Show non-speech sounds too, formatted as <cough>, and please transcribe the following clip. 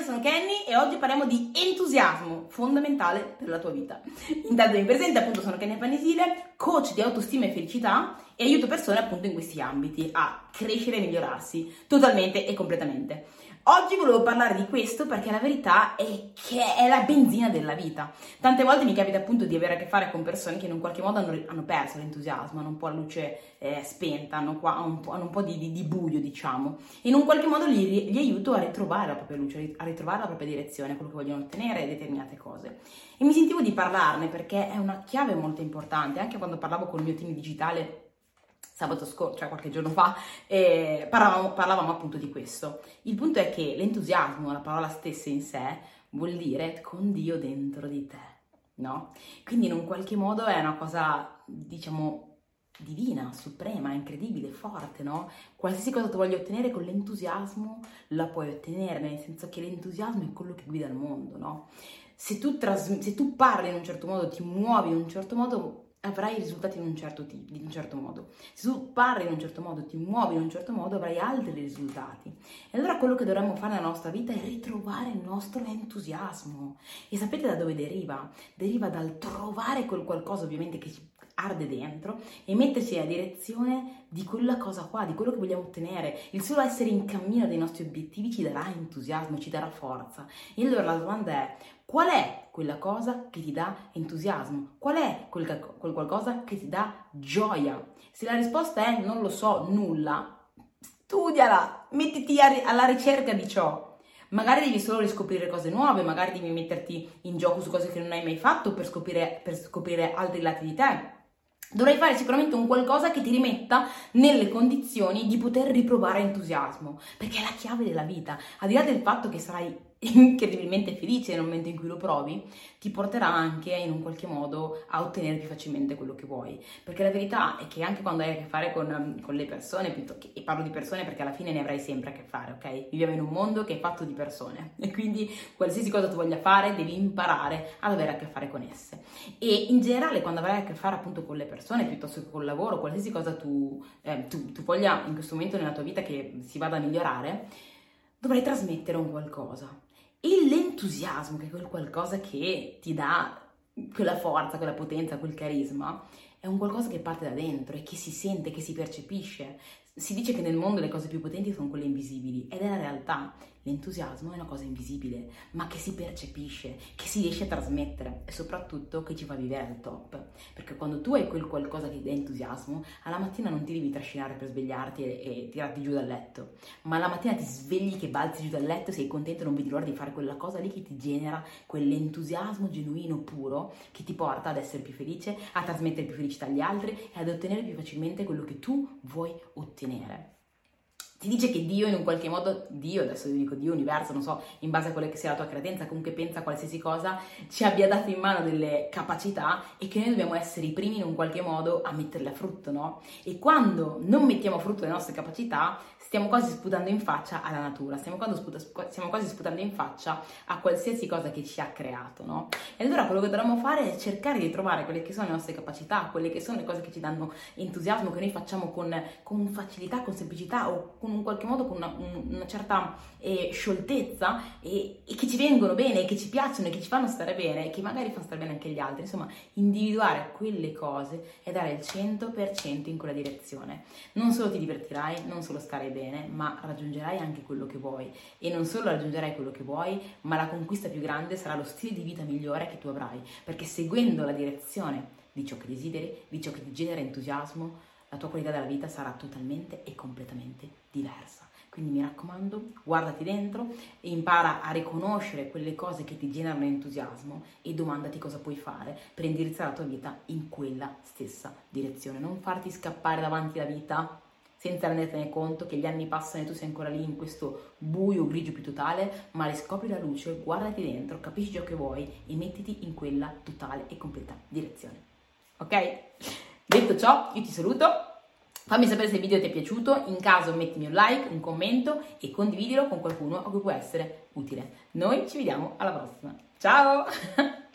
io sono Kenny e oggi parliamo di entusiasmo, fondamentale per la tua vita. Intanto mi presento, appunto sono Kenny Panisile, coach di autostima e felicità e aiuto persone appunto in questi ambiti a crescere e migliorarsi totalmente e completamente. Oggi volevo parlare di questo perché la verità è che è la benzina della vita. Tante volte mi capita appunto di avere a che fare con persone che in un qualche modo hanno, hanno perso l'entusiasmo, hanno un po' la luce eh, spenta, hanno, qua, hanno, un po', hanno un po', di, di, di, buio, diciamo. E in un qualche modo li, li, aiuto a ritrovare la propria luce, a ritrovare la propria direzione, quello che vogliono ottenere, determinate cose. E mi sentivo di parlarne perché è una chiave molto importante, anche quando parlavo con il mio team digitale sabato scorso, cioè qualche giorno fa, eh, parlavamo, parlavamo appunto di questo. Il punto è che l'entusiasmo, la parola stessa in sé, vuol dire con Dio dentro di te, no? Quindi in un qualche modo è una cosa, diciamo, divina, suprema, incredibile, forte, no? Qualsiasi cosa tu voglia ottenere con l'entusiasmo la puoi ottenere, nel senso che l'entusiasmo è quello che guida il mondo, no? Se tu, tras- se tu parli in un certo modo, ti muovi in un certo modo, avrai risultati in un, certo tipo, in un certo modo. Se tu parli in un certo modo, ti muovi in un certo modo, avrai altri risultati. E allora quello che dovremmo fare nella nostra vita è ritrovare il nostro entusiasmo. E sapete da dove deriva? Deriva dal trovare quel qualcosa ovviamente che ci arde dentro e metterci nella direzione di quella cosa qua, di quello che vogliamo ottenere. Il solo essere in cammino dei nostri obiettivi ci darà entusiasmo, ci darà forza. E allora la domanda è, qual è quella cosa che ti dà entusiasmo? Qual è quel, quel qualcosa che ti dà gioia? Se la risposta è non lo so, nulla, studiala, mettiti alla ricerca di ciò. Magari devi solo riscoprire cose nuove, magari devi metterti in gioco su cose che non hai mai fatto per scoprire, per scoprire altri lati di te. Dovrai fare sicuramente un qualcosa che ti rimetta nelle condizioni di poter riprovare entusiasmo, perché è la chiave della vita. Al di là del fatto che sarai incredibilmente felice nel momento in cui lo provi, ti porterà anche in un qualche modo a ottenere più facilmente quello che vuoi. Perché la verità è che anche quando hai a che fare con, con le persone, e parlo di persone perché alla fine ne avrai sempre a che fare, ok? Viviamo in un mondo che è fatto di persone <laughs> e quindi qualsiasi cosa tu voglia fare devi imparare ad avere a che fare con esse. E in generale quando avrai a che fare appunto con le persone piuttosto che col lavoro, qualsiasi cosa tu, eh, tu, tu voglia in questo momento nella tua vita che si vada a migliorare, dovrai trasmettere un qualcosa e l'entusiasmo, che è quel qualcosa che ti dà quella forza, quella potenza, quel carisma, è un qualcosa che parte da dentro e che si sente, che si percepisce. Si dice che nel mondo le cose più potenti sono quelle invisibili ed è la realtà. L'entusiasmo è una cosa invisibile, ma che si percepisce, che si riesce a trasmettere e soprattutto che ci fa vivere al top. Perché quando tu hai quel qualcosa che dà entusiasmo, alla mattina non ti devi trascinare per svegliarti e, e tirarti giù dal letto, ma alla mattina ti svegli che balzi giù dal letto, sei contento non vedi l'ora di fare quella cosa lì che ti genera quell'entusiasmo genuino, puro, che ti porta ad essere più felice, a trasmettere più felicità agli altri e ad ottenere più facilmente quello che tu vuoi ottenere ottenere ti dice che Dio in un qualche modo, Dio, adesso io dico Dio, universo, non so, in base a quella che sia la tua credenza, comunque pensa a qualsiasi cosa, ci abbia dato in mano delle capacità e che noi dobbiamo essere i primi in un qualche modo a metterle a frutto, no? E quando non mettiamo a frutto le nostre capacità, stiamo quasi sputando in faccia alla natura, stiamo quasi, sputa, stiamo quasi sputando in faccia a qualsiasi cosa che ci ha creato, no? E allora quello che dovremmo fare è cercare di trovare quelle che sono le nostre capacità, quelle che sono le cose che ci danno entusiasmo, che noi facciamo con, con facilità, con semplicità o con con un qualche modo con una, una certa eh, scioltezza e, e, che ci vengono bene, che ci piacciono e che ci fanno stare bene e che magari fanno stare bene anche gli altri. Insomma, individuare quelle cose e dare il 100% in quella direzione. Non solo ti divertirai, non solo starai bene, ma raggiungerai anche quello che vuoi. E non solo raggiungerai quello che vuoi, ma la conquista più grande sarà lo stile di vita migliore che tu avrai. Perché seguendo la direzione di ciò che desideri, di ciò che ti genera entusiasmo, la tua qualità della vita sarà totalmente e completamente diversa. Quindi mi raccomando, guardati dentro e impara a riconoscere quelle cose che ti generano entusiasmo e domandati cosa puoi fare per indirizzare la tua vita in quella stessa direzione. Non farti scappare davanti la vita senza rendertene conto che gli anni passano e tu sei ancora lì in questo buio grigio più totale, ma riscopri la luce, guardati dentro, capisci ciò che vuoi e mettiti in quella totale e completa direzione. Ok? Detto ciò, io ti saluto. Fammi sapere se il video ti è piaciuto, in caso mettimi un like, un commento e condividilo con qualcuno a cui può essere utile. Noi ci vediamo alla prossima. Ciao! <laughs>